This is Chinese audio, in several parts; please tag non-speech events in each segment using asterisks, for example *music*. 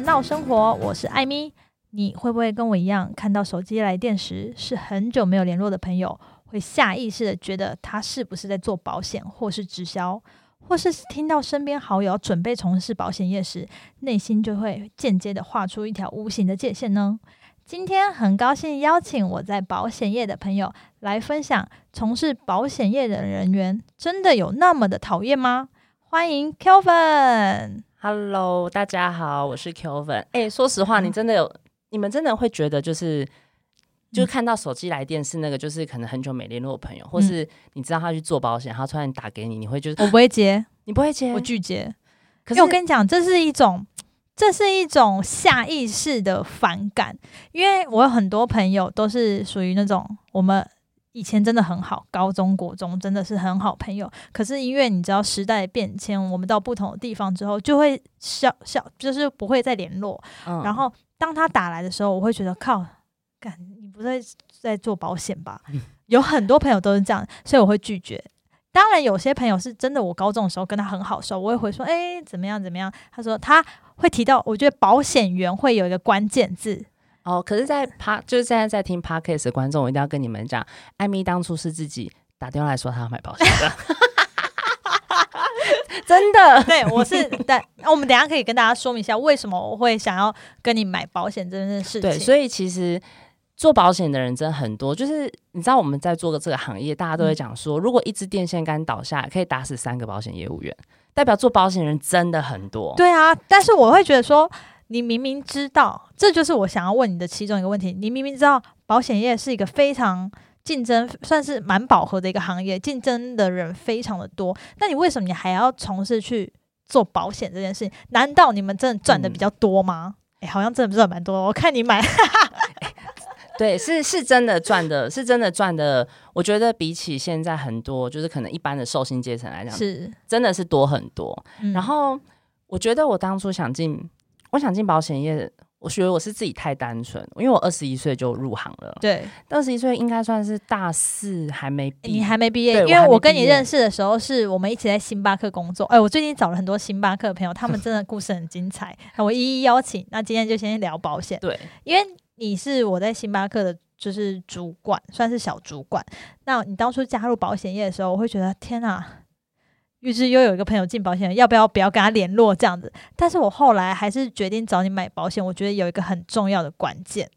闹生活，我是艾米。你会不会跟我一样，看到手机来电时是很久没有联络的朋友，会下意识的觉得他是不是在做保险，或是直销，或是听到身边好友准备从事保险业时，内心就会间接的画出一条无形的界限呢？今天很高兴邀请我在保险业的朋友来分享，从事保险业的人员真的有那么的讨厌吗？欢迎 Kelvin。Hello，大家好，我是 Kelvin。哎、说实话，你真的有，你们真的会觉得就是，就是看到手机来电是那个，就是可能很久没联络的朋友，或是你知道他去做保险，他突然打给你，你会就是我不会接，*gasps* 你不会接我，拒绝。可是我跟你讲，这是一种，这是一种下意识的反感。因为我有很多朋友都是属于那种我们以前真的很好，高中国中真的是很好朋友。可是因为你知道时代变迁，我们到不同的地方之后，就会消消，就是不会再联络。嗯然后当他打来的时候，我会觉得靠，干你不是在做保险吧？有很多朋友都是这样，所以我会拒绝。当然，有些朋友是真的，我高中的时候跟他很好熟，我也会回说，哎、怎么样怎么样？他说他会提到，我觉得保险员会有一个关键字，哦，可是，在 p 就是现在在听 podcast 的观众，我一定要跟你们讲，艾米当初是自己打电话来说她要买保险的，*laughs* 真的。对我是，但我们等下可以跟大家说明一下，为什么我会想要跟你买保险这件事情。对，所以其实做保险的人真的很多，就是你知道我们在做的这个行业，大家都会讲说，如果一支电线杆倒下，可以打死三个保险业务员，代表做保险人真的很多。对啊，但是我会觉得说，你明明知道，这就是我想要问你的其中一个问题。你明明知道保险业是一个非常竞争，算是蛮饱和的一个行业，竞争的人非常的多，那你为什么你还要从事去做保险这件事情？难道你们真的赚的比较多吗？哎、好像真的赚蛮多。我看你买，*laughs* 对，是是真的赚的，是真的赚的。我觉得比起现在很多，就是可能一般的寿星阶层来讲，是，真的是多很多。嗯然后我觉得我当初想进，我想进保险业。我觉得我是自己太单纯，因为我二十一岁就入行了，对，二十一岁应该算是大四还没毕业，你还没毕业，因为我跟你认识的时候，是我们一起在星巴克工作。哎，我最近找了很多星巴克的朋友，他们真的故事很精彩，我一一邀请。那今天就先聊保险，对，因为你是我在星巴克的，就是主管，算是小主管。那你当初加入保险业的时候，我会觉得天啊，于是又有一个朋友进保险，要不要不要跟他联络这样子？但是我后来还是决定找你买保险。我觉得有一个很重要的关键，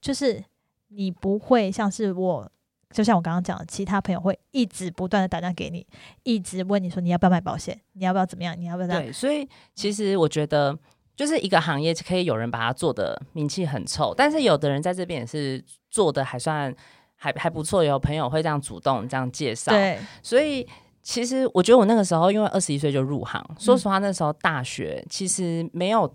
就是你不会像是我，就像我刚刚讲的，其他朋友会一直不断的打电话给你，一直问你说你要不要买保险，你要不要怎么样，你要不要这样？对，所以其实我觉得，就是一个行业可以有人把它做的名气很臭，但是有的人在这边也是做的还算还还不错，有朋友会这样主动这样介绍，对，所以。其实我觉得我那个时候因为二十一岁就入行，说实话那时候大学其实没有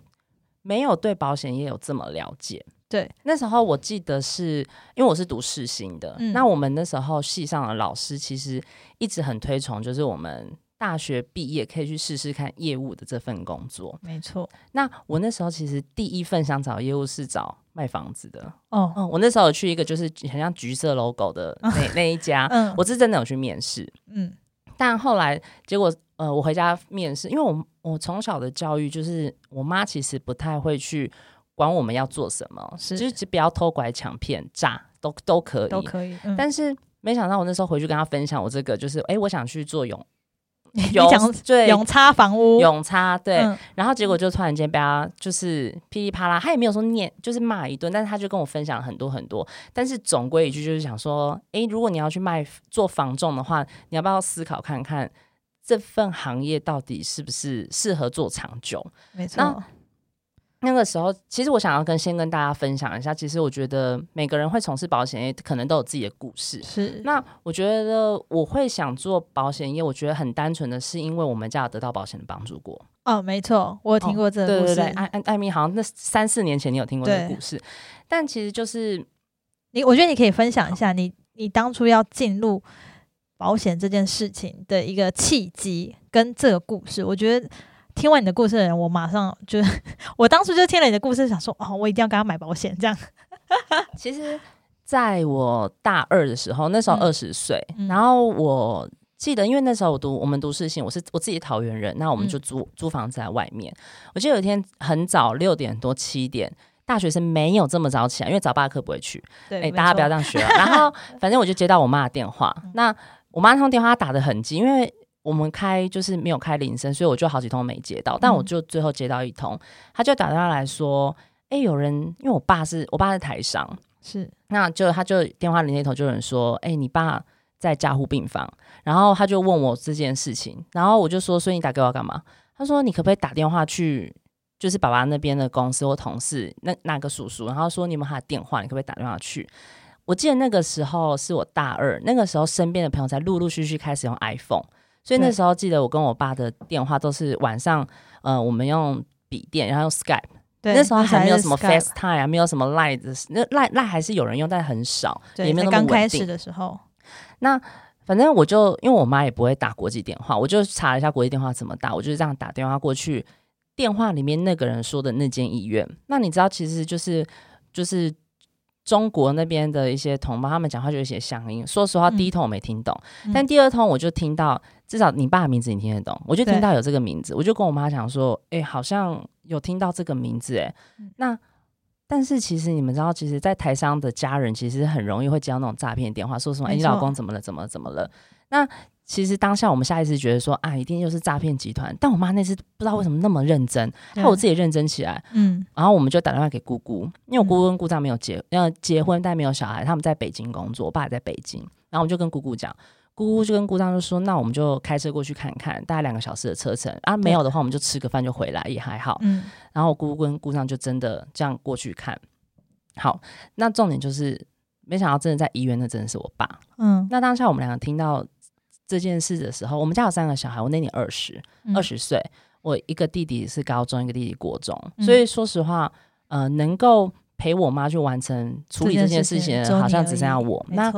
没有对保险业有这么了解。对，那时候我记得是因为我是读世新的，嗯那我们那时候系上的老师其实一直很推崇，就是我们大学毕业可以去试试看业务的这份工作。没错。那我那时候其实第一份想找业务是找卖房子的，哦，嗯，我那时候有去一个就是很像橘色 logo 的那 *laughs* 那一家，嗯，我是真的有去面试，嗯但后来结果呃，我回家面试，因为我我从小的教育就是我妈其实不太会去管我们要做什么，是就是只不要偷拐抢骗诈都都可以，都可以。嗯、但是没想到我那时候回去跟她分享我这个，就是哎、诶我想去做永你 *laughs* 永讲对永差房屋，永差对，嗯然后结果就突然间被他就是噼里啪啦，他也没有说念，就是骂一顿，但是他就跟我分享很多很多。但是总归一句就是想说，诶，如果你要去卖做房仲的话，你要不要思考看看这份行业到底是不是适合做长久？没错那，那个时候，其实我想要跟先跟大家分享一下，其实我觉得每个人会从事保险业，可能都有自己的故事。是那我觉得我会想做保险业，我觉得很单纯的是因为我们家有得到保险的帮助过。哦，没错，我有听过这个故事。对对对，艾艾艾米好像那三四年前你有听过这个故事，但其实就是你我觉得你可以分享一下你你当初要进入保险这件事情的一个契机跟这个故事。我觉得听完你的故事的人，我马上就是我当初就听了你的故事，想说哦，我一定要给他买保险，这样。*laughs* 其实在我大二的时候，那时候嗯二十岁，嗯然后我记得，因为那时候我读我们读世信，我是我自己桃园人，那我们嗯就租、租房子在外面。我记得有一天很早，六点多七点，大学生没有这么早起来，因为早八课不会去。对，哎、没大家不要这样学啊。然后反正我就接到我妈的电话，*laughs* 那我妈那通电话她打的很急，因为我们开就是没有开铃声，所以我就好几通没接到，但我嗯就最后接到一通，他就打电话来说，哎、有人，因为我爸是我爸是台商，是那就他就电话里那头就有人说，哎、你爸在加护病房，然后他就问我这件事情，然后我就说，所以你打给我干嘛？他说你可不可以打电话去，就是爸爸那边的公司或同事，那那个叔叔，然后说你有他的电话，你可不可以打电话去？我记得那个时候是我大二，那个时候身边的朋友才陆陆续续开始用 iPhone，所以那时候记得我跟我爸的电话都是晚上，呃，我们用笔电，然后用 Skype。对，那时候还没有什么 FaceTime 啊，没有什么 Line 的，那 Line Line 还是有人用，但很少，对，也没有刚开那么稳定。始的时候，那反正我就因为我妈也不会打国际电话，我就查了一下国际电话怎么打，我就是这样打电话过去。电话里面那个人说的那间医院，那你知道其实就是就是中国那边的一些同胞，他们讲话就有一些乡音。说实话，嗯第一通我没听懂，嗯但第二通我就听到，至少你爸的名字你听得懂，我就听到有这个名字，我就跟我妈讲说，哎、好像有听到这个名字、哎、嗯那。但是其实你们知道，其实，在台商的家人其实很容易会接到那种诈骗电话，说什么“哎、你老公怎么了？怎么怎么了？”那其实当下我们下意识觉得说啊，一定又是诈骗集团。但我妈那次不知道为什么那么认真，害我自己也认真起来。嗯然后我们就打电话给姑姑，因为我姑姑跟姑丈没有结呃结婚，但没有小孩，他们在北京工作，我爸也在北京。然后我们就跟姑姑讲，姑姑就跟姑丈就说，那我们就开车过去看看，大概两个小时的车程啊，没有的话我们就吃个饭就回来，也还好。嗯然后我姑姑跟姑丈就真的这样过去看。好，那重点就是没想到真的在医院，那真的是我爸。嗯那当下我们两个听到这件事的时候，我们家有三个小孩，我那年二十，嗯。二十岁，我一个弟弟是高中，一个弟弟国中，嗯。所以说实话，呃，能够陪我妈去完成处理这件事情好像只剩下我。那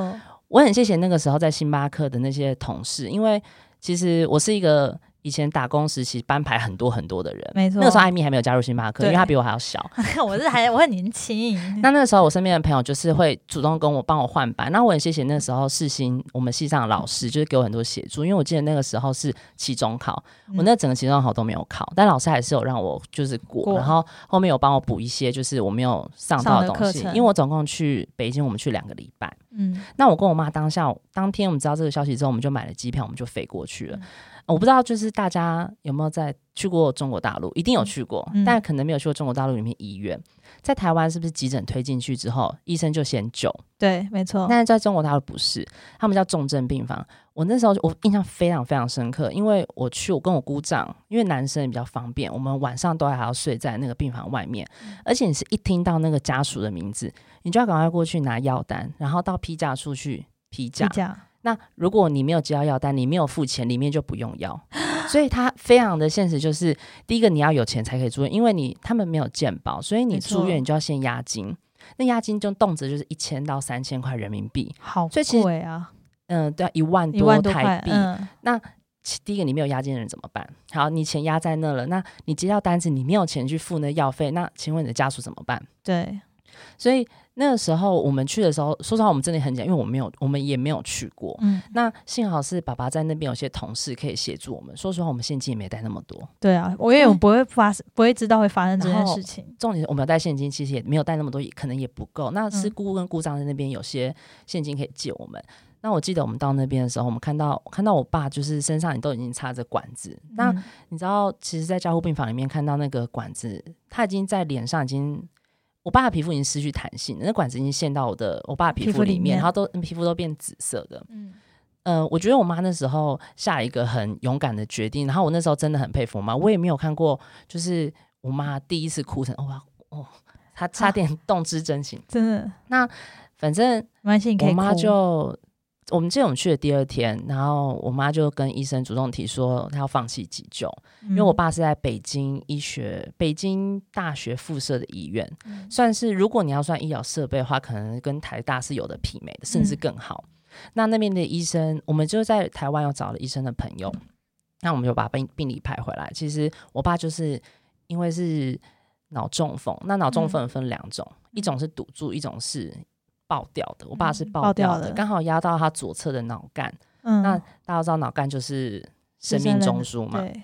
我很谢谢那个时候在星巴克的那些同事，因为其实我是一个以前打工时期班排很多很多的人。没错，那个时候艾米还没有加入星巴克，因为对她比我还要小。*laughs* 我是还我很年轻，*laughs* 那那个时候，我身边的朋友就是会主动跟我帮我换班。那我很谢谢那时候世新我们系上的老师，就是给我很多协助。因为我记得那个时候是期中考，我那整个期中考都没有考，但老师还是有让我就是过。过然后后面有帮我补一些就是我没有上到的东西，因为我总共去北京，我们去两个礼拜。嗯那我跟我妈当下当天我们知道这个消息之后，我们就买了机票，我们就飞过去了。嗯我不知道就是大家有没有在去过中国大陆，一定有去过，嗯但可能没有去过中国大陆里面医院。在台湾是不是急诊推进去之后，医生就先救？对，没错，但是在中国大陆不是，他们叫重症病房。我那时候我印象非常非常深刻，因为我去，我跟我姑丈，因为男生也比较方便，我们晚上都还要睡在那个病房外面，而且你是一听到那个家属的名字，你就要赶快过去拿药单，然后到批假处去批假批。假，那如果你没有接到药单，你没有付钱，里面就不用药。*gasps* 所以它非常的现实，就是第一个你要有钱才可以住院，因为你他们没有健保，所以你住院你就要先押金。那押金就动辄就是一千到三千块人民币，好贵啊，嗯、对啊，一万多台，币。嗯，其第一个你没有押金的人怎么办？好，你钱压在那了，那你接到单子，你没有钱去付那药费，那请问你的家属怎么办？对，所以那个时候我们去的时候，说实话我们真的很紧张，因为我没有，我们也没有去过。嗯，那幸好是爸爸在那边有些同事可以协助我们。说实话，我们现金也没带那么多。对啊，我因为我不会发生，不会知道会发生这件事情，重点是我们要带现金，其实也没有带那么多，也可能也不够。那是嗯姑姑跟姑丈在那边有些现金可以借我们。那我记得我们到那边的时候，我们看到看到我爸就是身上也都已经插着管子。那嗯你知道，其实，在加护病房里面看到那个管子，他已经在脸上已经，我爸的皮肤已经失去弹性了，那管子已经陷到我的我爸的皮皮肤里面，里面然后都皮肤都变紫色的。嗯，呃，我觉得我妈那时候下了一个很勇敢的决定，然后我那时候真的很佩服我妈，我也没有看过，就是我妈第一次哭成哇哦，她差点动之真情。真的，那反正我妈就，我们记得我们去的第二天，然后我妈就跟医生主动提说她要放弃急救，因为我嗯爸是在北京医学、北京大学附设的医院，嗯算是如果你要算医疗设备的话，可能跟台大是有的媲美的，甚至嗯更好。那那边的医生，我们就在台湾又找了医生的朋友，那我们就把病病理派回来。其实我爸就是因为是脑中风，那脑中风分两种，一种是堵住，一种是爆掉的。我爸是嗯爆掉的，刚好压到他左侧的脑干。嗯，那大家知道脑干就是生命中枢嘛，对，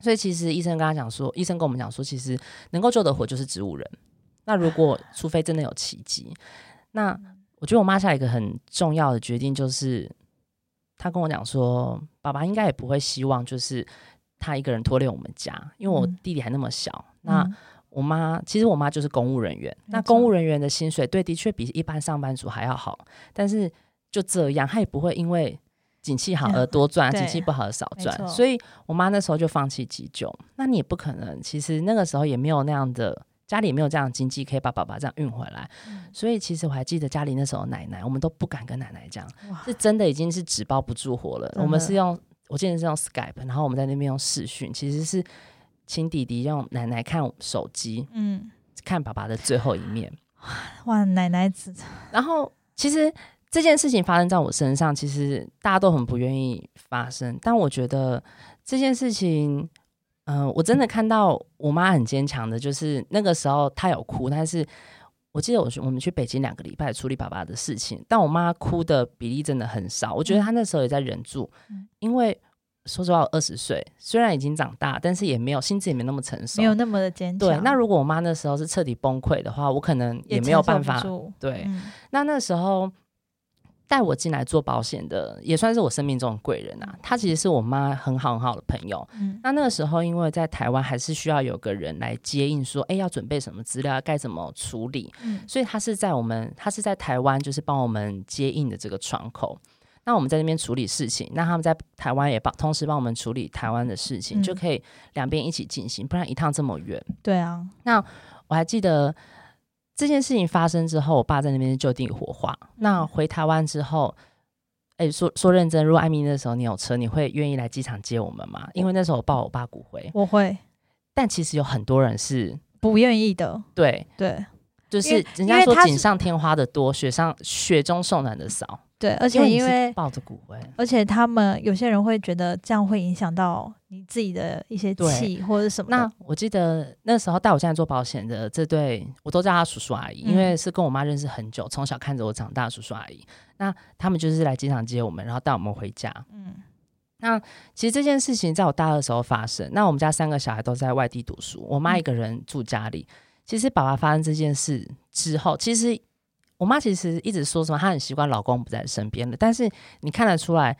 所以其实医生跟他讲说，医生跟我们讲说，其实能够救得活就是植物人。那如果除非真的有奇迹，那我觉得我妈下一个很重要的决定就是，她跟我讲说，爸爸应该也不会希望就是他一个人拖累我们家，因为我嗯弟弟还那么小。那嗯我妈其实我妈就是公务人员，那公务人员的薪水对的确比一般上班族还要好，但是就这样，她也不会因为景气好而多赚，*laughs* 对景气不好而少赚，所以我妈那时候就放弃急救。那你也不可能，其实那个时候也没有那样的。家里也没有这样的经济可以把爸爸这样运回来，嗯所以其实我还记得家里那时候奶奶，我们都不敢跟奶奶讲，哇是真的已经是纸包不住火了。我们是用，我记得是用 Skype，然后我们在那边用视讯，其实是请弟弟用奶奶看手机，嗯，看爸爸的最后一面。哇，奶奶子，然后其实这件事情发生在我身上，其实大家都很不愿意发生，但我觉得这件事情。嗯、我真的看到我妈很坚强的，就是那个时候她有哭，但是我记得我去我们去北京两个礼拜处理爸爸的事情，但我妈哭的比例真的很少。我觉得她那时候也在忍住，嗯因为说实话，我二十岁虽然已经长大，但是也没有心智也没那么成熟，没有那么的坚强。对。那如果我妈那时候是彻底崩溃的话，我可能也没有办法对。嗯那那时候带我进来做保险的，也算是我生命中的贵人啊。她其实是我妈很好很好的朋友。嗯那那个时候，因为在台湾还是需要有个人来接应，说，哎，要准备什么资料，该怎么处理。嗯所以她是在我们，她是在台湾，就是帮我们接应的这个窗口。那我们在那边处理事情，那他们在台湾也帮，同时帮我们处理台湾的事情，嗯就可以两边一起进行，不然一趟这么远。对啊，那我还记得这件事情发生之后，我爸在那边就地火化。那回台湾之后，哎、说说认真，如果艾米那时候你有车，你会愿意来机场接我们吗？因为那时候我抱我爸骨灰，我会但其实有很多人是不愿意的。对，对就是人家说锦上添花的多，雪上雪中送暖的少，对，而而且因为抱着骨灰，而且他们有些人会觉得这样会影响到你自己的一些气或者什么。那我记得那时候带我现在做保险的这对，我都叫他叔叔阿姨，嗯因为是跟我妈认识很久，从小看着我长大的叔叔阿姨。那他们就是来机场接我们，然后带我们回家。嗯那其实这件事情在我大二的时候发生。那我们家三个小孩都在外地读书，我嗯妈一个人住家里。其实爸爸发生这件事之后，其实我妈其实一直说什么，她很习惯老公不在身边的，但是你看得出来。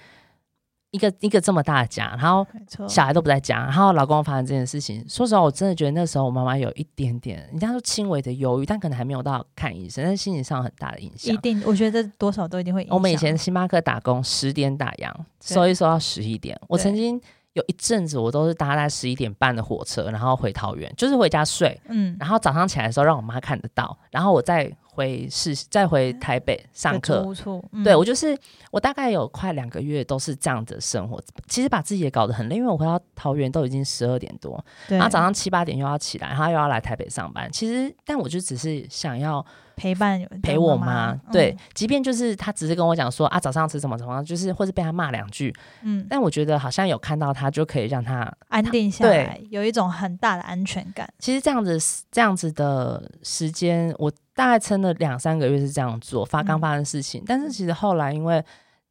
一个一个这么大的家，然后，小孩都不在家，然后老公发生这件事情，说实话，我真的觉得那时候我妈妈有一点点，人家说轻微的忧郁，但可能还没有到看医生，但是心理上有很大的影响一。定，我觉得多少都一定会影响。我们以前星巴克打工，十点打烊，对收一收到十一点。我曾经有一阵子，我都是搭在十一点半的火车，然后回桃园，就是回家睡，嗯然后早上起来的时候让我妈看得到，然后我再回市，再回台北上课对我就是我大概有快两个月都是这样的生活，其实把自己也搞得很累，因为我回到桃园都已经十二点多，然后早上七八点又要起来，然后又要来台北上班。其实，但我就只是想要陪伴陪我妈对，即便就是他只是跟我讲说啊早上吃什么什么，就是或是被他骂两句，嗯，但我觉得好像有看到他就可以让他，安定下来，有一种很大的安全感。其实这样子这样子的时间，我大概撑了两三个月是这样做，发刚嗯发生事情，但是其实后来因为。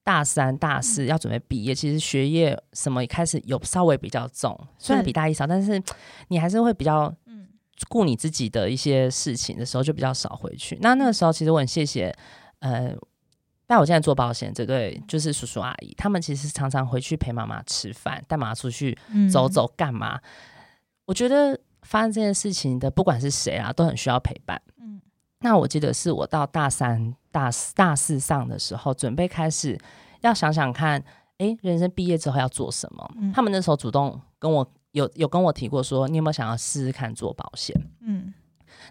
大三、大四要准备毕业，其实学业什么也开始有稍微比较重，虽然比大一少，但是你还是会比较嗯顾你自己的一些事情的时候，就比较少回去。那那个时候，其实我很谢谢，呃，但我现在做保险这对就是叔叔阿姨，他们其实常常回去陪妈妈吃饭，带妈妈出去嗯走走干嘛。我觉得发生这件事情的，不管是谁啊，都很需要陪伴。嗯那我记得是我到大三、大四、大四上的时候，准备开始要想想看，诶，人生毕业之后要做什么。嗯他们那时候主动跟我有有跟我提过说，你有没有想要试试看做保险？嗯，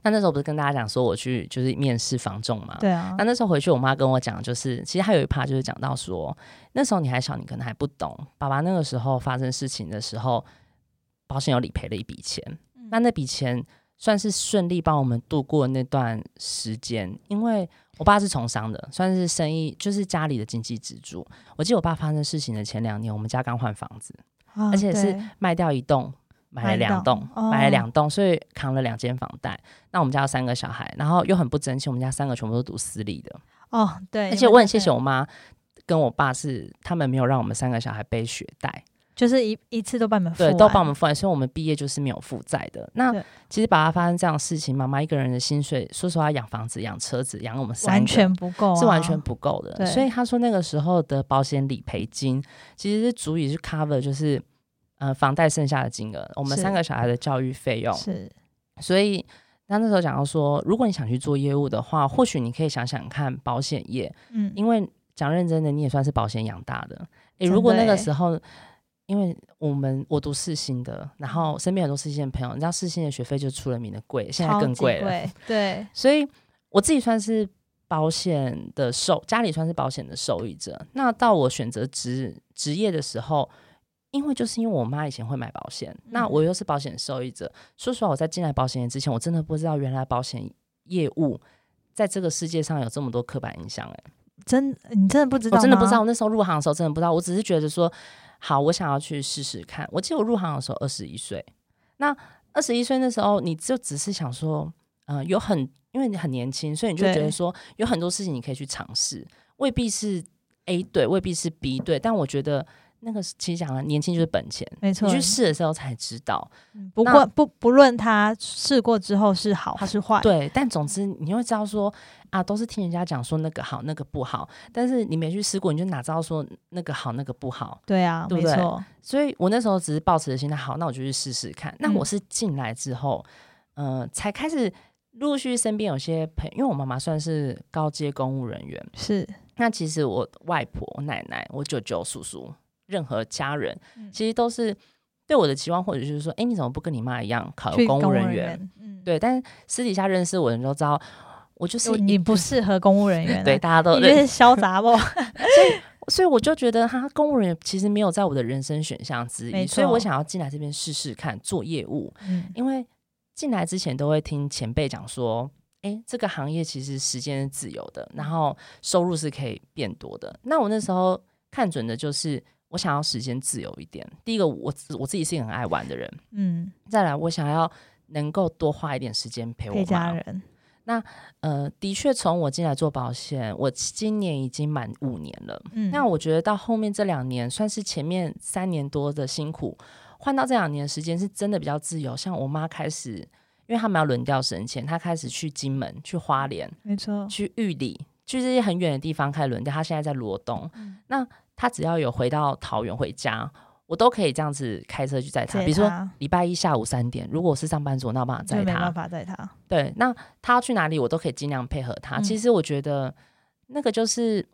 那那时候不是跟大家讲说我去就是面试房仲嘛？对啊那，那时候回去，我妈跟我讲，就是其实还有一趴就是讲到说，那时候你还小，你可能还不懂，爸爸那个时候发生事情的时候，保险有理赔了一笔钱，嗯那那笔钱算是顺利帮我们度过那段时间，因为我爸是从商的，算是生意就是家里的经济支柱。我记得我爸发生事情的前两年，我们家刚换房子，啊而且是卖掉一栋，买了两栋，哦买了两栋，所以扛了两间房贷。那我们家有三个小孩，然后又很不争气，我们家三个全部都读私立的，哦，对，而且我很谢谢我妈。跟我爸是他们没有让我们三个小孩背学贷，就是一一次都帮我们付对，都帮我们付完，所以我们毕业就是没有负债的。那其实把它发生这样的事情，妈妈一个人的薪水，说实话，养房子、养车子、养我们三个完全不够、啊，是完全不够的。所以他说那个时候的保险理赔金其实是足以去 cover 就是呃房贷剩下的金额，我们三个小孩的教育费用。是所以他那时候讲到说，如果你想去做业务的话，或许你可以想想看保险业，嗯，因为讲认真的，你也算是保险养大的。诶，如果那个欸时候，因为我们我读四星的，然后身边很多四星的朋友，你知道四星的学费就出了名的贵，现在更贵了。贵，对，所以我自己算是保险的受，家里算是保险的受益者。那到我选择职职业的时候，因为就是因为我妈以前会买保险，那嗯我又是保险受益者。说实话，我在进来保险业之前，我真的不知道原来保险业务在这个世界上有这么多刻板印象、欸。真你真的不知道？我真的不知道，我那时候入行的时候真的不知道，我只是觉得说，好，我想要去试试看。我记得我入行的时候二十一岁，那二十一岁那时候你就只是想说，呃，有很因为你很年轻，所以你就觉得说有很多事情你可以去尝试，未必是 A 对，未必是 B 对，但我觉得那个其实讲了，年轻就是本钱，没错你，去试的时候才知道。嗯不过不不论他试过之后是好还是坏，对，但总之你会知道说啊，都是听人家讲说那个好，那个不好，但是你没去试过，你就哪知道说那个好，那个不好。对啊，对不对所以我那时候只是抱持的心态，好，那我就去试试看。那嗯我是进来之后，呃，才开始陆陆续续身边有些朋友，因为我妈妈算是高阶公务人员，是那其实我外婆、我奶奶、我舅舅、叔叔，任何家人，嗯其实都是对我的期望，或者就是说，哎，你怎么不跟你妈一样考公务人员？嗯，对，但是私底下认识我的人都知道，我就是就你不适合公务人员 *laughs* 啊，对大家都你就是 *laughs* 潇洒不？*laughs* 所以所以我就觉得，哈，公务人员其实没有在我的人生选项之一，所以我想要进来这边试试看做业务，嗯，因为进来之前都会听前辈讲说，诶，这个行业其实时间是自由的，然后收入是可以变多的。那我那时候看准的就是，我想要时间自由一点。第一个，我我自己是一个很爱玩的人，嗯，再来，我想要能够多花一点时间陪我陪家人。那，呃，的确，从我进来做保险，我今年已经满五年了。嗯，那我觉得到后面这两年，算是前面三年多的辛苦，换到这两年的时间是真的比较自由。像我妈开始，因为他们要轮调省钱，她开始去金门、去花莲、没错，去玉里，去这些很远的地方开始轮调。她现在在罗东，嗯那她只要有回到桃园回家，我都可以这样子开车去载他。比如说礼拜一下午三点，如果我是上班族，那我办法载她就没办。法载他，对，那他要去哪里，我都可以尽量配合他。嗯其实我觉得那个就是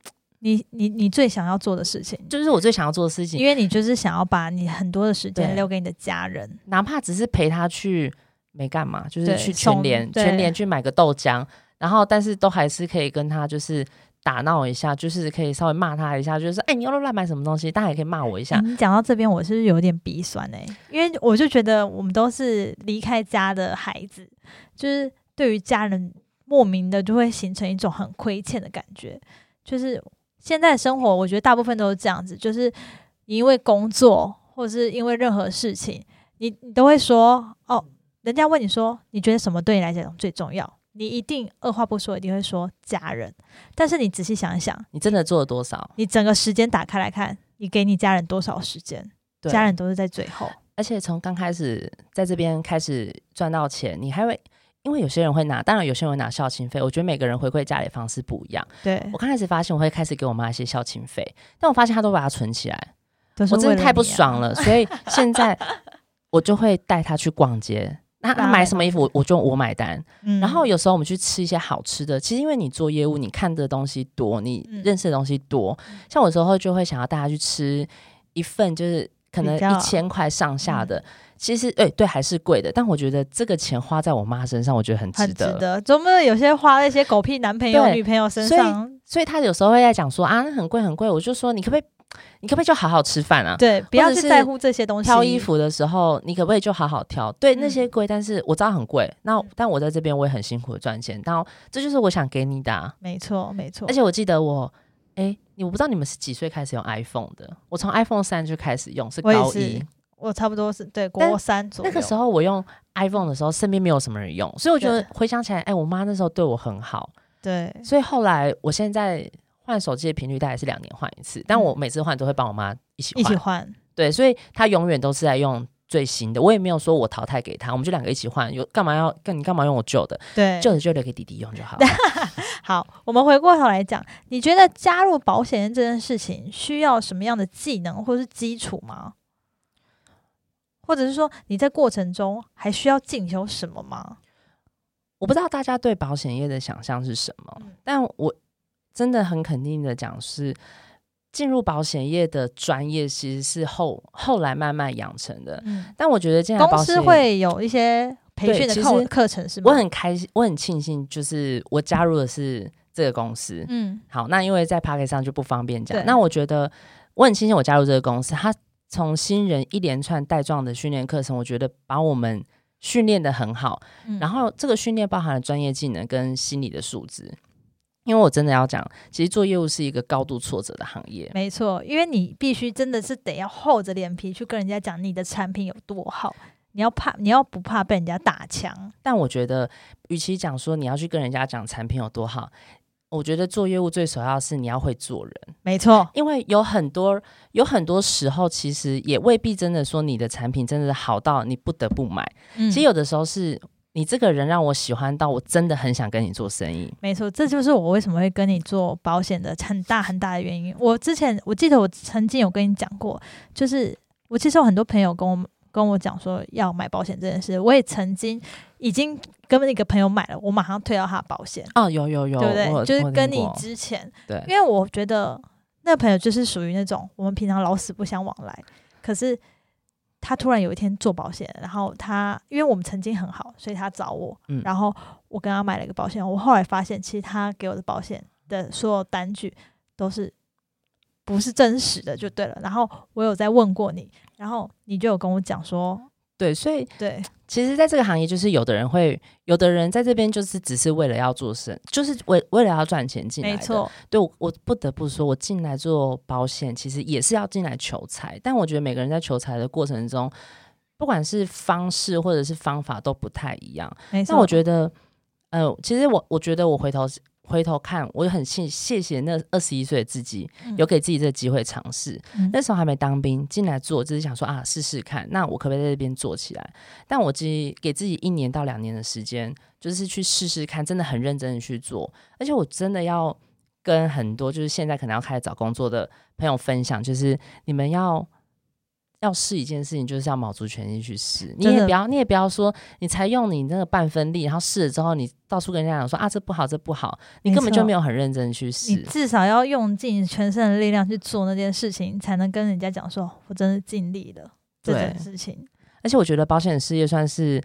你你你最想要做的事情，就是我最想要做的事情。因为你就是想要把你很多的时间留给你的家人，哪怕只是陪他去没干嘛，就是去全送联全联去买个豆浆，然后但是都还是可以跟他就是打闹一下，就是可以稍微骂他一下，就是说哎你又乱买什么东西，大家也可以骂我一下。你讲到这边，我是有点鼻酸哎、因为我就觉得我们都是离开家的孩子，就是对于家人莫名的就会形成一种很亏欠的感觉。就是现在生活，我觉得大部分都是这样子，就是你因为工作或者是因为任何事情，你你都会说哦，人家问你说你觉得什么对你来讲最重要，你一定二话不说一定会说家人。但是你仔细想一想，你真的做了多少？你整个时间打开来看，你给你家人多少时间？对家人都是在最后。而且从刚开始在这边开始赚到钱，你还会。因为有些人会拿，当然有些人会拿孝亲费。我觉得每个人回馈家里的方式不一样。对我，刚开始发现我会开始给我妈一些孝亲费，但我发现她都把它存起来，我真的太不爽了，所以现在我就会带她去逛街。那他买买什么衣服，我我就我买单。嗯然后有时候我们去吃一些好吃的，其实因为你做业务，你看的东西多，你嗯认识的东西多。像我有时候就会想要大家去吃一份，就是可能一千块上下嗯的。其实，对对，还是贵的，但我觉得这个钱花在我妈身上，我觉得很值很值得。得，总不能有些花在一些狗屁男朋友、女朋友身所以上。所以他有时候会在讲说啊，那很贵很贵，我就说你可不可以，你可不可以就好好吃饭啊？对，不要去在乎这些东西。挑衣，服的时候，你可不可以就好好挑？对，那嗯些贵，但是我知道很贵。那嗯但我在这边我也很辛苦的赚钱，然后这就是我想给你的、啊。没错没错。而且我记得我，哎，你我不知道你们是几岁开始用 iPhone 的？我从 iPhone 三就开始用，是高一。我差不多是对但国三左右。那个时候我用 iPhone 的时候，身边没有什么人用，所以我觉得回想起来，哎，我妈那时候对我很好。对，所以后来我现在换手机的频率大概是两年换一次，但我每次换都会帮我妈一起一起换，对，所以她永远都是在用最新的，我也没有说我淘汰给她，我们就两个一起换，有干嘛要跟你干嘛用我旧的，对，旧的就留给弟弟用就好了。*laughs* 好，我们回过头来讲，你觉得加入保险业这件事情需要什么样的技能或是基础吗？或者是说你在过程中还需要进修什么吗？我不知道大家对保险业的想象是什么，嗯但我真的很肯定的讲是。进入保险业的专业其实是后后来慢慢养成的，嗯，但我觉得进来公司会有一些培训的课程是吗？我很开心，我很庆幸，就是我加入的是这个公司。嗯好，那因为在 p a c k e 上就不方便讲。那我觉得我很庆幸我加入这个公司，它从新人一连串带状的训练课程，我觉得把我们训练的很好。嗯然后这个训练包含了专业技能跟心理的素质。因为我真的要讲，其实做业务是一个高度挫折的行业。没错，因为你必须真的是得要厚着脸皮去跟人家讲你的产品有多好，你要怕，你要不怕被人家打枪？但我觉得，与其讲说你要去跟人家讲产品有多好，我觉得做业务最首要是你要会做人。没错，因为有很多有很多时候，其实也未必真的说你的产品真的好到你不得不买。嗯其实有的时候是你这个人让我喜欢到我真的很想跟你做生意。没错，这就是我为什么会跟你做保险的很大很大的原因。我之前我记得我曾经有跟你讲过，就是我其实有很多朋友跟我跟我讲说要买保险这件事，我也曾经已经跟那个朋友买了，我马上退掉他的保险，哦，有有有，对不对？就是跟你之前，对因为我觉得那个朋友就是属于那种我们平常老死不相往来，可是他突然有一天做保险，然后他因为我们曾经很好，所以他找我，嗯然后我跟他买了一个保险。我后来发现，其实他给我的保险的所有单据都是不是真实的，就对了。然后我有在问过你，然后你就有跟我讲说，对，所以对，其实，在这个行业，就是有的人会，有的人在这边就是只是为了要做生，就是为为了要赚钱进来的。没错，对我，我不得不说，我进来做保险，其实也是要进来求财。但我觉得每个人在求财的过程中，不管是方式或者是方法都不太一样。那我觉得，呃，其实我我觉得我回头回头看，我很谢谢谢那二十一岁的自己，嗯有给自己这个机会尝试。嗯那时候还没当兵，进来做，只是想说啊，试试看，那我可不可以在这边做起来？但我自己给自己一年到两年的时间，就是去试试看，真的很认真的去做，而且我真的要跟很多就是现在可能要开始找工作的朋友分享，就是你们要。要试一件事情，就是要卯足全力去试。你也不要，你也不要说你才用你那个半分力，然后试了之后，你到处跟人家讲说啊这不好，这不好，你根本就没有很认真地去你试。至少要用尽全身的力量去做那件事情，才能跟人家讲说，我真的尽力了这件事情。而且我觉得保险事业算是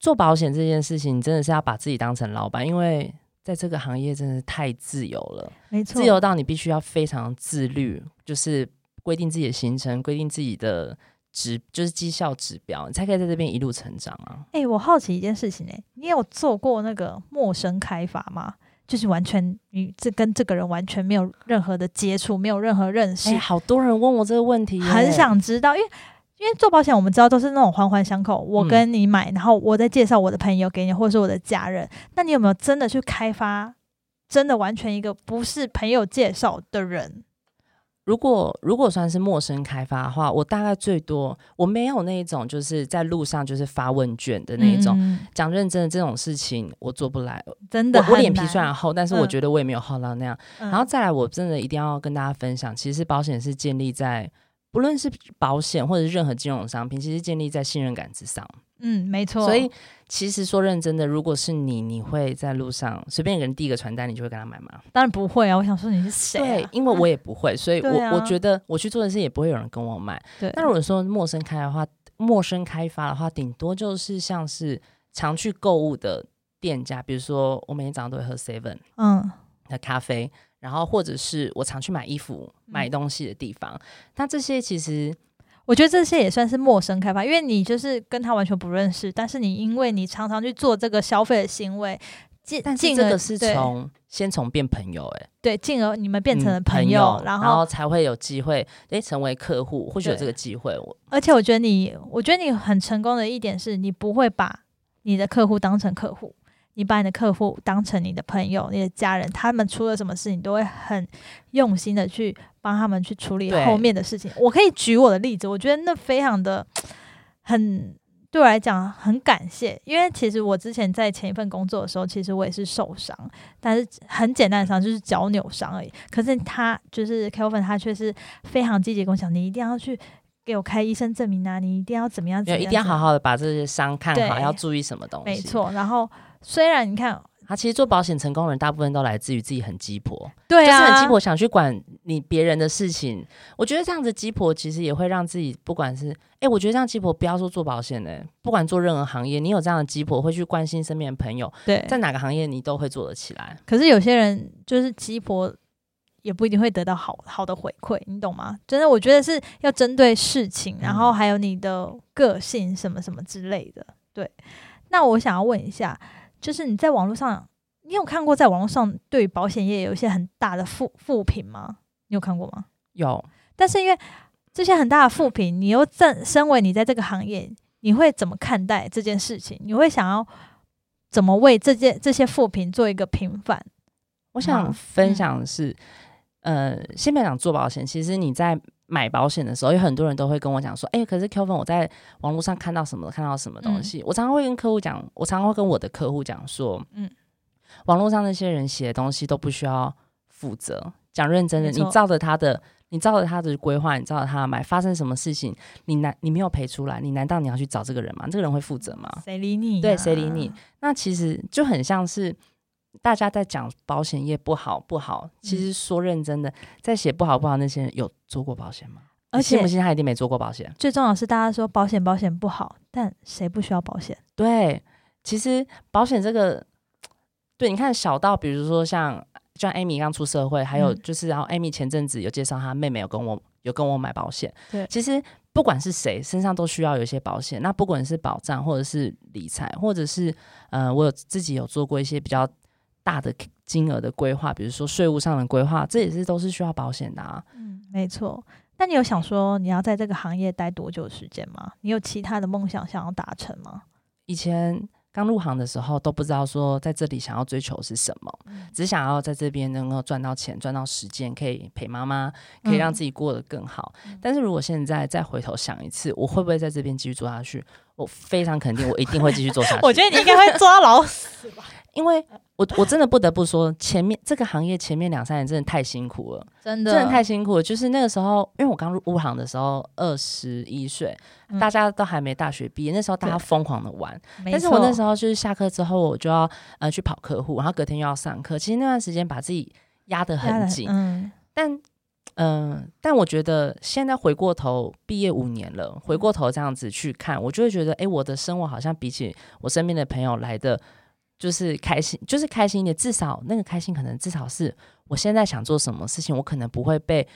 做保险这件事情，真的是要把自己当成老板，因为在这个行业真的是太自由了，没错，自由到你必须要非常自律，就是规定自己的行程，规定自己的指，就是绩效指标，你才可以在这边一路成长啊。哎、我好奇一件事情、欸，你有做过那个陌生开发吗？就是完全你这跟这个人完全没有任何的接触，没有任何认识，哎、好多人问我这个问题耶，很想知道，因为因为做保险我们知道都是那种环环相扣，我嗯跟你买，然后我再介绍我的朋友给你，或者是我的家人。那你有没有真的去开发，真的完全一个不是朋友介绍的人？如果如果算是陌生开发的话，我大概最多我没有那一种就是在路上就是发问卷的那一种。嗯讲认真的这种事情，我做不来。真的我我脸皮虽然厚，但是我嗯觉得我也没有厚到那样。嗯然后再来，我真的一定要跟大家分享，其实保险是建立在不论是保险或者是任何金融商品，其实建立在信任感之上。嗯，没错，所以其实说认真的，如果是你，你会在路上随便一个人递一个传单，你就会跟他买吗？当然不会啊。我想说你是谁、啊？，对因为我也不会，*laughs* 所以我、啊我觉得我去做的事也不会有人跟我买。对，那如果说陌生开的话，陌生开发的话，顶多就是像是常去购物的店家，比如说我每天早上都会喝 Seven 嗯，的咖啡，然后或者是我常去买衣服、嗯买东西的地方。那这些其实我觉得这些也算是陌生开发，因为你就是跟他完全不认识，但是你因为你常常去做这个消费的行为，进但进而这个是对从先从变朋友、欸，对，进而你们变成了嗯朋友，然然后才会有机会诶成为客户，或许有这个机会。我而且我觉得你，我觉得你很成功的一点是你不会把你的客户当成客户，你把你的客户当成你的朋友、你的家人，他们出了什么事，你都会很用心的去帮他们去处理后面的事情。我可以举我的例子，我觉得那非常的很对我来讲很感谢，因为其实我之前在前一份工作的时候，其实我也是受伤，但是很简单的伤，就是脚扭伤而已。可是他就是 Kelvin，他却是非常积极跟我讲，你一定要去给我开医生证明啊，你一定要怎么样，怎么样一定要好好的把这些伤看好，要注意什么东西。没，错。然后虽然你看，他其实做保险成功的人，大部分都来自于自己很鸡婆，对啊，就是很鸡婆，想去管你别人的事情。我觉得这样子鸡婆其实也会让自己，不管是哎、我觉得这样鸡婆不要说做保险的、不管做任何行业，你有这样的鸡婆会去关心身边的朋友，对，在哪个行业你都会做得起来。可是有些人就是鸡婆，也不一定会得到好好的回馈，你懂吗？真的，我觉得是要针对事情，然后还有你的个性什么什么之类的。对，那我想要问一下，就是你在网络上，你有看过在网络上对保险业有一些很大的负负评吗？你有看过吗？有，但是因为这些很大的负评，你又正身为你在这个行业，你会怎么看待这件事情？你会想要怎么为这件这些负评做一个平反？我想分享的是，呃，先不要讲做保险，其实你在买保险的时候，有很多人都会跟我讲说，哎、可是 Kelvin，我在网络上看到什么，看到什么东西，我常常会跟客户讲，我常常会跟我的客户讲说，嗯嗯，网络上那些人写的东西都不需要负责。讲认真的，你照着他的，你照着他的规划，你照着他的买，发生什么事情，你难你没有赔出来，你难道你要去找这个人吗？这个人会负责吗？谁理你、啊对谁理你？那其实就很像是大家在讲保险业不好不好，其嗯实说认真的，在写不好不好那些人有做过保险吗？而且信不信他一定没做过保险？最重要是，大家说保险保险不好，但谁不需要保险？对，其实保险这个，对，你看小到比如说像像 Amy 刚出社会，还有嗯就是然后 Amy 前阵子有介绍她妹妹有跟我有跟我买保险，对其实不管是谁身上都需要有一些保险，那不管是保障或者是理财，或者是呃，我有自己有做过一些比较大的金额的规划，比如说税务上的规划，这也是都是需要保险的啊。嗯，没错。那你有想说你要在这个行业待多久时间吗？你有其他的梦想想要达成吗？以前刚入行的时候都不知道说在这里想要追求是什么，嗯只想要在这边能够赚到钱、赚到时间，可以陪妈妈，可以让自己过得更好。嗯但是如果现在再回头想一次，我会不会在这边继续做下去？我非常肯定，我一定会继续做下去。*laughs* 我觉得你应该会做到老死吧，*laughs* 因为我我真的不得不说，前面这个行业前面两三年真的太辛苦了，真的真的太辛苦了。就是那个时候，因为我刚入入行的时候二十一岁，嗯大家都还没大学毕业，那时候大家疯狂的玩。但是我那时候候就是下课之后，我就要呃去跑客户，然后隔天又要上课。其实那段时间把自己压得很紧，嗯，但嗯、呃但我觉得现在回过头，毕业五年了，回过头这样子去看，我就会觉得，哎、我的生活好像比起我身边的朋友来的，就是开心，就是开心一点。至少那个开心，可能至少是我现在想做什么事情，我可能不会被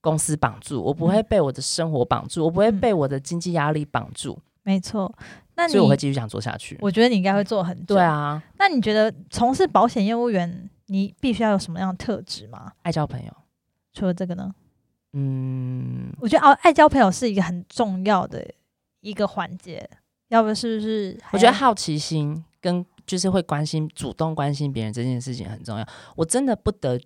公司绑住，我不会被我的生活绑住，我不会嗯被我的经济压力绑住，没错。那你所以我会继续想做下去。我觉得你应该会做很久。对，啊，那你觉得从事保险业务员，你必须要有什么样的特质吗？爱交朋友，除了这个呢？嗯，我觉得哦，爱交朋友是一个很重要的一个环节，要不是不是？我觉得好奇心跟就是会关心、主动关心别人这件事情很重要。我真的不得，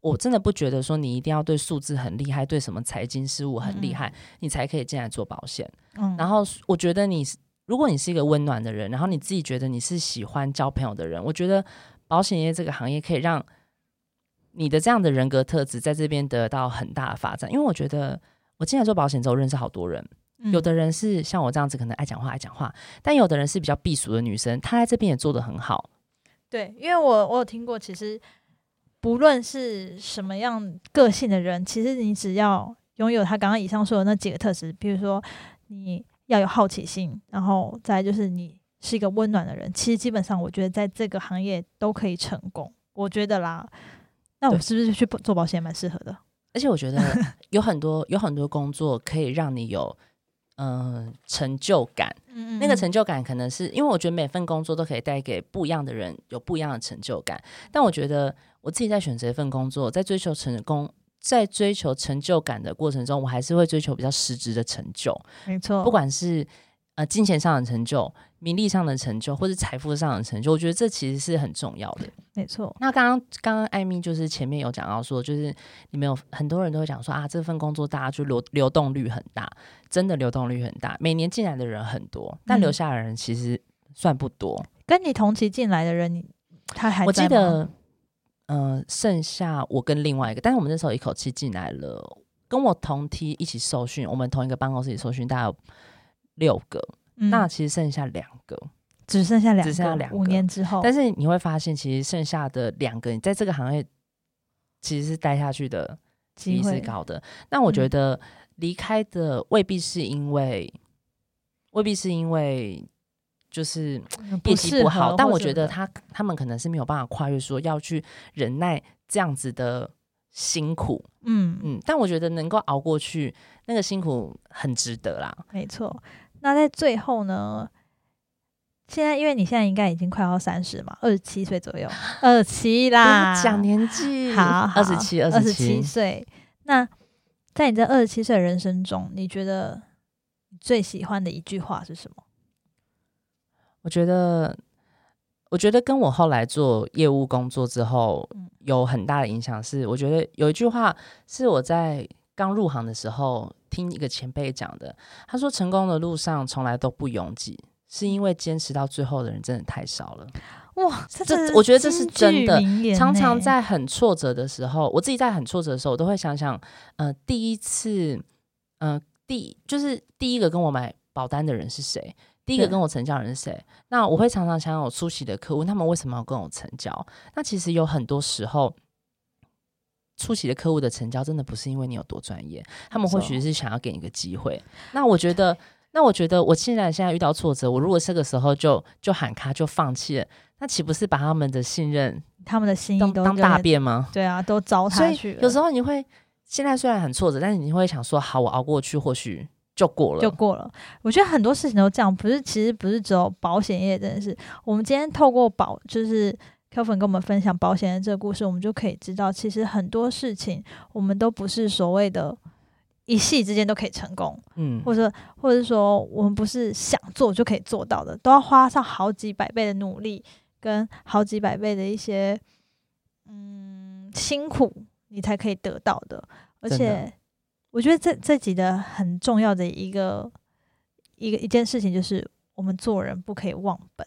我真的不觉得说你一定要对数字很厉害，对什么财经事务很厉害，你才可以进来做保险。嗯，然后我觉得你是，如果你是一个温暖的人，然后你自己觉得你是喜欢交朋友的人，我觉得保险业这个行业可以让你的这样的人格特质在这边得到很大的发展。因为我觉得我进来做保险之后，认识好多人。嗯有的人是像我这样子，可能爱讲话爱讲话，但有的人是比较避俗的女生，她在这边也做得很好。对，因为我我有听过，其实不论是什么样个性的人，其实你只要拥有他刚刚以上说的那几个特质，比如说你要有好奇心，然后再就是你是一个温暖的人，其实基本上我觉得在这个行业都可以成功，我觉得啦。那我是不是去做保险蛮适合的？而且我觉得 *laughs* 有很多有很多工作可以让你有嗯、呃成就感。嗯那个成就感可能是因为我觉得每份工作都可以带给不一样的人有不一样的成就感，但我觉得我自己在选择一份工作，在追求成功。在追求成就感的过程中，我还是会追求比较实质的成就，没错，不管是呃金钱上的成就，名利上的成就，或是财富上的成就，我觉得这其实是很重要的。没错。那刚刚刚刚艾米就是前面有讲到说，就是你们有很多人都会讲说啊，这份工作大家就流流动率很大，真的流动率很大，每年进来的人很多，但留下的人其实算不多。跟你同期进来的人，你他还我记得，呃，剩下我跟另外一个，但是我们那时候一口气进来了，跟我同梯一起受训，我们同一个办公室里受训，大概有六个，那其实剩下两个，只剩下两，只剩下两个。五年之后，但是你会发现，其实剩下的两个，你在这个行业其实是待下去的几率是高的。那我觉得离开的未必是因为，未必是因为。就是业绩不好，但我觉得他他们可能是没有办法跨越，说要去忍耐这样子的辛苦，嗯嗯，但我觉得能够熬过去，那个辛苦很值得啦。没错，那在最后呢，现在因为你现在应该已经快要三十嘛，二十七岁左右，*laughs* 二十七啦，讲年纪，好，二十七，二十七岁。那在你这二十七岁的人生中，你觉得最喜欢的一句话是什么？我觉得，我觉得跟我后来做业务工作之后有很大的影响。是我觉得有一句话是我在刚入行的时候听一个前辈讲的，他说：“成功的路上从来都不拥挤，是因为坚持到最后的人真的太少了。”哇，这我觉得这是真的。常常在很挫折的时候，我自己在很挫折的时候，我都会想想，呃，第一次，呃，第就是第一个跟我买保单的人是谁。第一个跟我成交人是谁？那我会常常想想我出席的客户，他们为什么要跟我成交？那其实有很多时候，出席的客户的成交真的不是因为你有多专业，他们或许是想要给你一个机会。那我觉得，那我觉得，我既然现在遇到挫折，我如果这个时候就就喊卡就放弃了，那岂不是把他们的信任、他们的心意都当大便吗？对啊，都糟蹋去。有时候你会现在虽然很挫折，但是你会想说，好，我熬过去，或许。就过了，就过了。我觉得很多事情都这样，不是，其实不是只有保险业，真的是。我们今天透过保，就是 Kevin 跟我们分享保险的这个故事，我们就可以知道，其实很多事情我们都不是所谓的一系之间都可以成功，嗯，或者或者说我们不是想做就可以做到的，都要花上好几百倍的努力跟好几百倍的一些嗯辛苦，你才可以得到的，而且。我觉得这这几的很重要的一个一个一件事情，就是我们做人不可以忘本，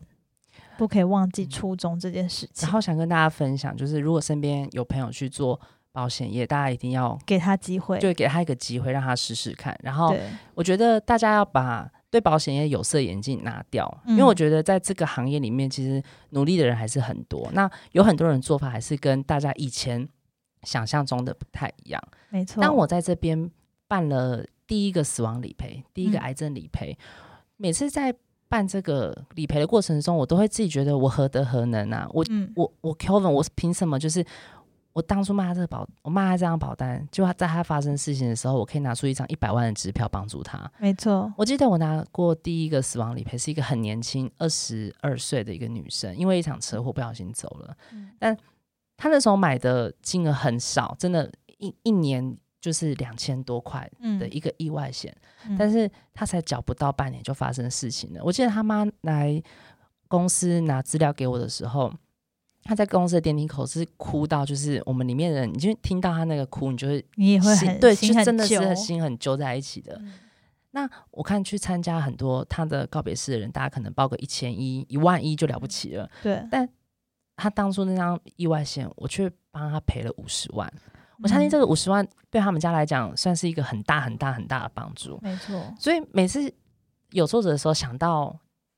不可以忘记初衷这件事情。然后想跟大家分享，就是如果身边有朋友去做保险业，大家一定要给他机会，就给他一个机会，让他试试看。然后我觉得大家要把对保险业有色眼镜拿掉，因为我觉得在这个行业里面，其实努力的人还是很多。那有很多人做法还是跟大家以前。想象中的不太一样，没错。当我在这边办了第一个死亡理赔，第一个癌症理赔，每次在办这个理赔的过程中，我都会自己觉得我何德何能啊？我我我 Kevin，我凭什么？就是我当初骂他这个保，我骂他这张保单，就在他发生事情的时候，我可以拿出一张一百万的支票帮助他。没错，我记得我拿过第一个死亡理赔，是一个很年轻，二十二岁的一个女生，因为一场车祸不小心走了，嗯但。她那时候买的金额很少，真的，一一年就是两千多块的一个意外险，但是他才缴不到半年就发生事情了。我记得他妈来公司拿资料给我的时候，他在公司的电梯口是哭到，就是我们里面的人，你就听到他那个哭，你就会你也会很对，就真的是心很揪在一起的。那我看去参加很多他的告别式的人，大家可能报个一千一、一万一就了不起了，对，但。他当初那张意外险，我却帮他赔了五十万。我相信这个五十万对他们家来讲，算是一个很大很大很大的帮助。没错。所以每次有挫折的时候，想到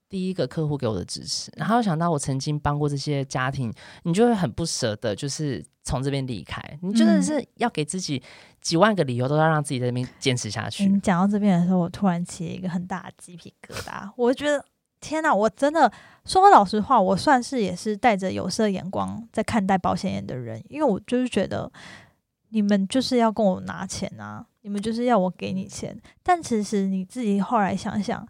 第一个客户给我的支持，然后想到我曾经帮过这些家庭，你就会很不舍得，就是从这边离开。你真的是要给自己几万个理由，都要让自己在这边坚持下去。你讲到这边的时候，我突然起了一个很大的鸡皮疙瘩。我觉得。天呐，我真的说老实话，我算是也是带着有色眼光在看待保险业的人，因为我就是觉得你们就是要跟我拿钱啊，你们就是要我给你钱，但其实你自己后来想想，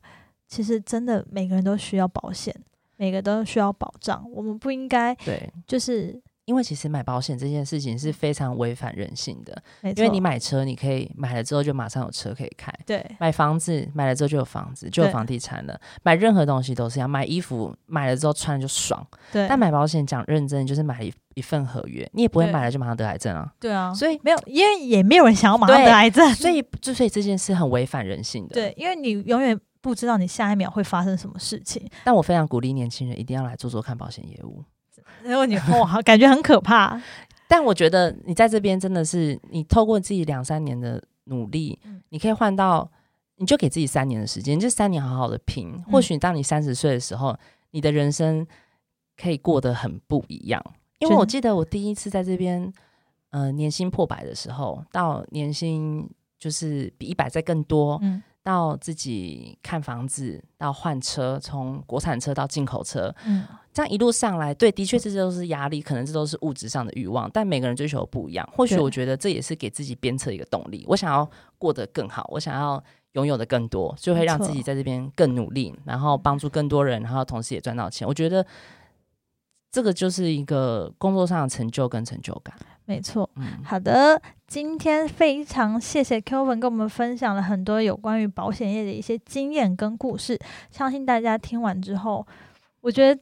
其实真的每个人都需要保险，每个都需要保障，我们不应该对，就是因为其实买保险这件事情是非常违反人性的，因为你买车，你可以买了之后就马上有车可以开。对买房子买了之后就有房子，就有房地产了。买任何东西都是一样，买衣服买了之后穿就爽。对，但买保险讲认真，就是买一一份合约，你也不会买了就马上得癌症啊。对啊，所以，没有，因为也没有人想要马上得癌症，所以，就所以这件事很违反人性的。，对，因为你永远不知道你下一秒会发生什么事情。但我非常鼓励年轻人一定要来做做看保险业务。如果你哇，感觉很可怕。*laughs* 但我觉得你在这边真的是，你透过自己两三年的努力，嗯你可以换到，你就给自己三年的时间，这三年好好的拼。嗯或许当你三十岁的时候，你的人生可以过得很不一样。因为我记得我第一次在这边，呃，年薪破百的时候，到年薪就是比一百再更多，嗯到自己看房子，到换车，从国产车到进口车，嗯，这样一路上来，对，的确这都是压力，可能这都是物质上的欲望，但每个人追求不一样。或许我觉得这也是给自己鞭策一个动力。我想要过得更好，我想要拥有的更多，就会让自己在这边更努力，然后帮助更多人，然后同时也赚到钱。我觉得这个就是一个工作上的成就跟成就感。没错。嗯，好的，今天非常谢谢 Kelvin 跟我们分享了很多有关于保险业的一些经验跟故事，相信大家听完之后，我觉得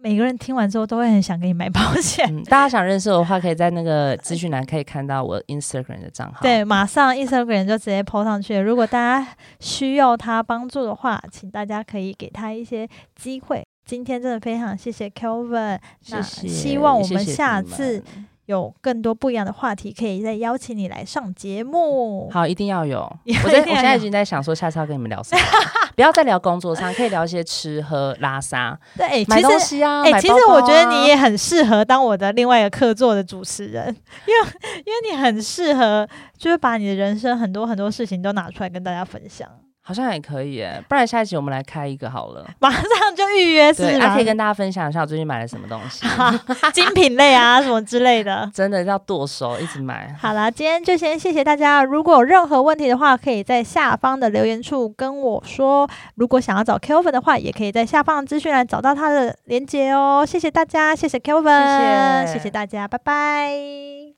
每个人听完之后都会很想给你买保险。嗯，大家想认识我的话，可以在那个资讯栏可以看到我 Instagram 的账号。对，马上 Instagram 就直接 po 上去了。如果大家需要他帮助的话，请大家可以给他一些机会。今天真的非常谢谢 Kelvin，那希望我们下次们有更多不一样的话题，可以再邀请你来上节目。好，一定要有。*laughs* 我在我现在已经在想说，下次要跟你们聊什么，不要再聊工作上，可以聊一些吃喝拉撒、对，诶买其实。东西啊。哎、买其实我觉得你啊也很适合当我的另外一个客座的主持人，*laughs* 因为因为你很适合，就是把你的人生很多很多事情都拿出来跟大家分享，好像也可以耶，不然下一集我们来开一个好了。*laughs* 马上就预约是？还可以跟大家分享一下我最近买了什么东西，*laughs* 精品类啊什么之类的。*laughs* 真的要剁手，一直买。好啦，今天就先谢谢大家。如果有任何问题的话，可以在下方的留言处跟我说。如果想要找 Kelvin 的话，也可以在下方的资讯栏找到他的连接哦。谢谢大家，谢谢 Kelvin，谢谢谢谢大家，拜拜。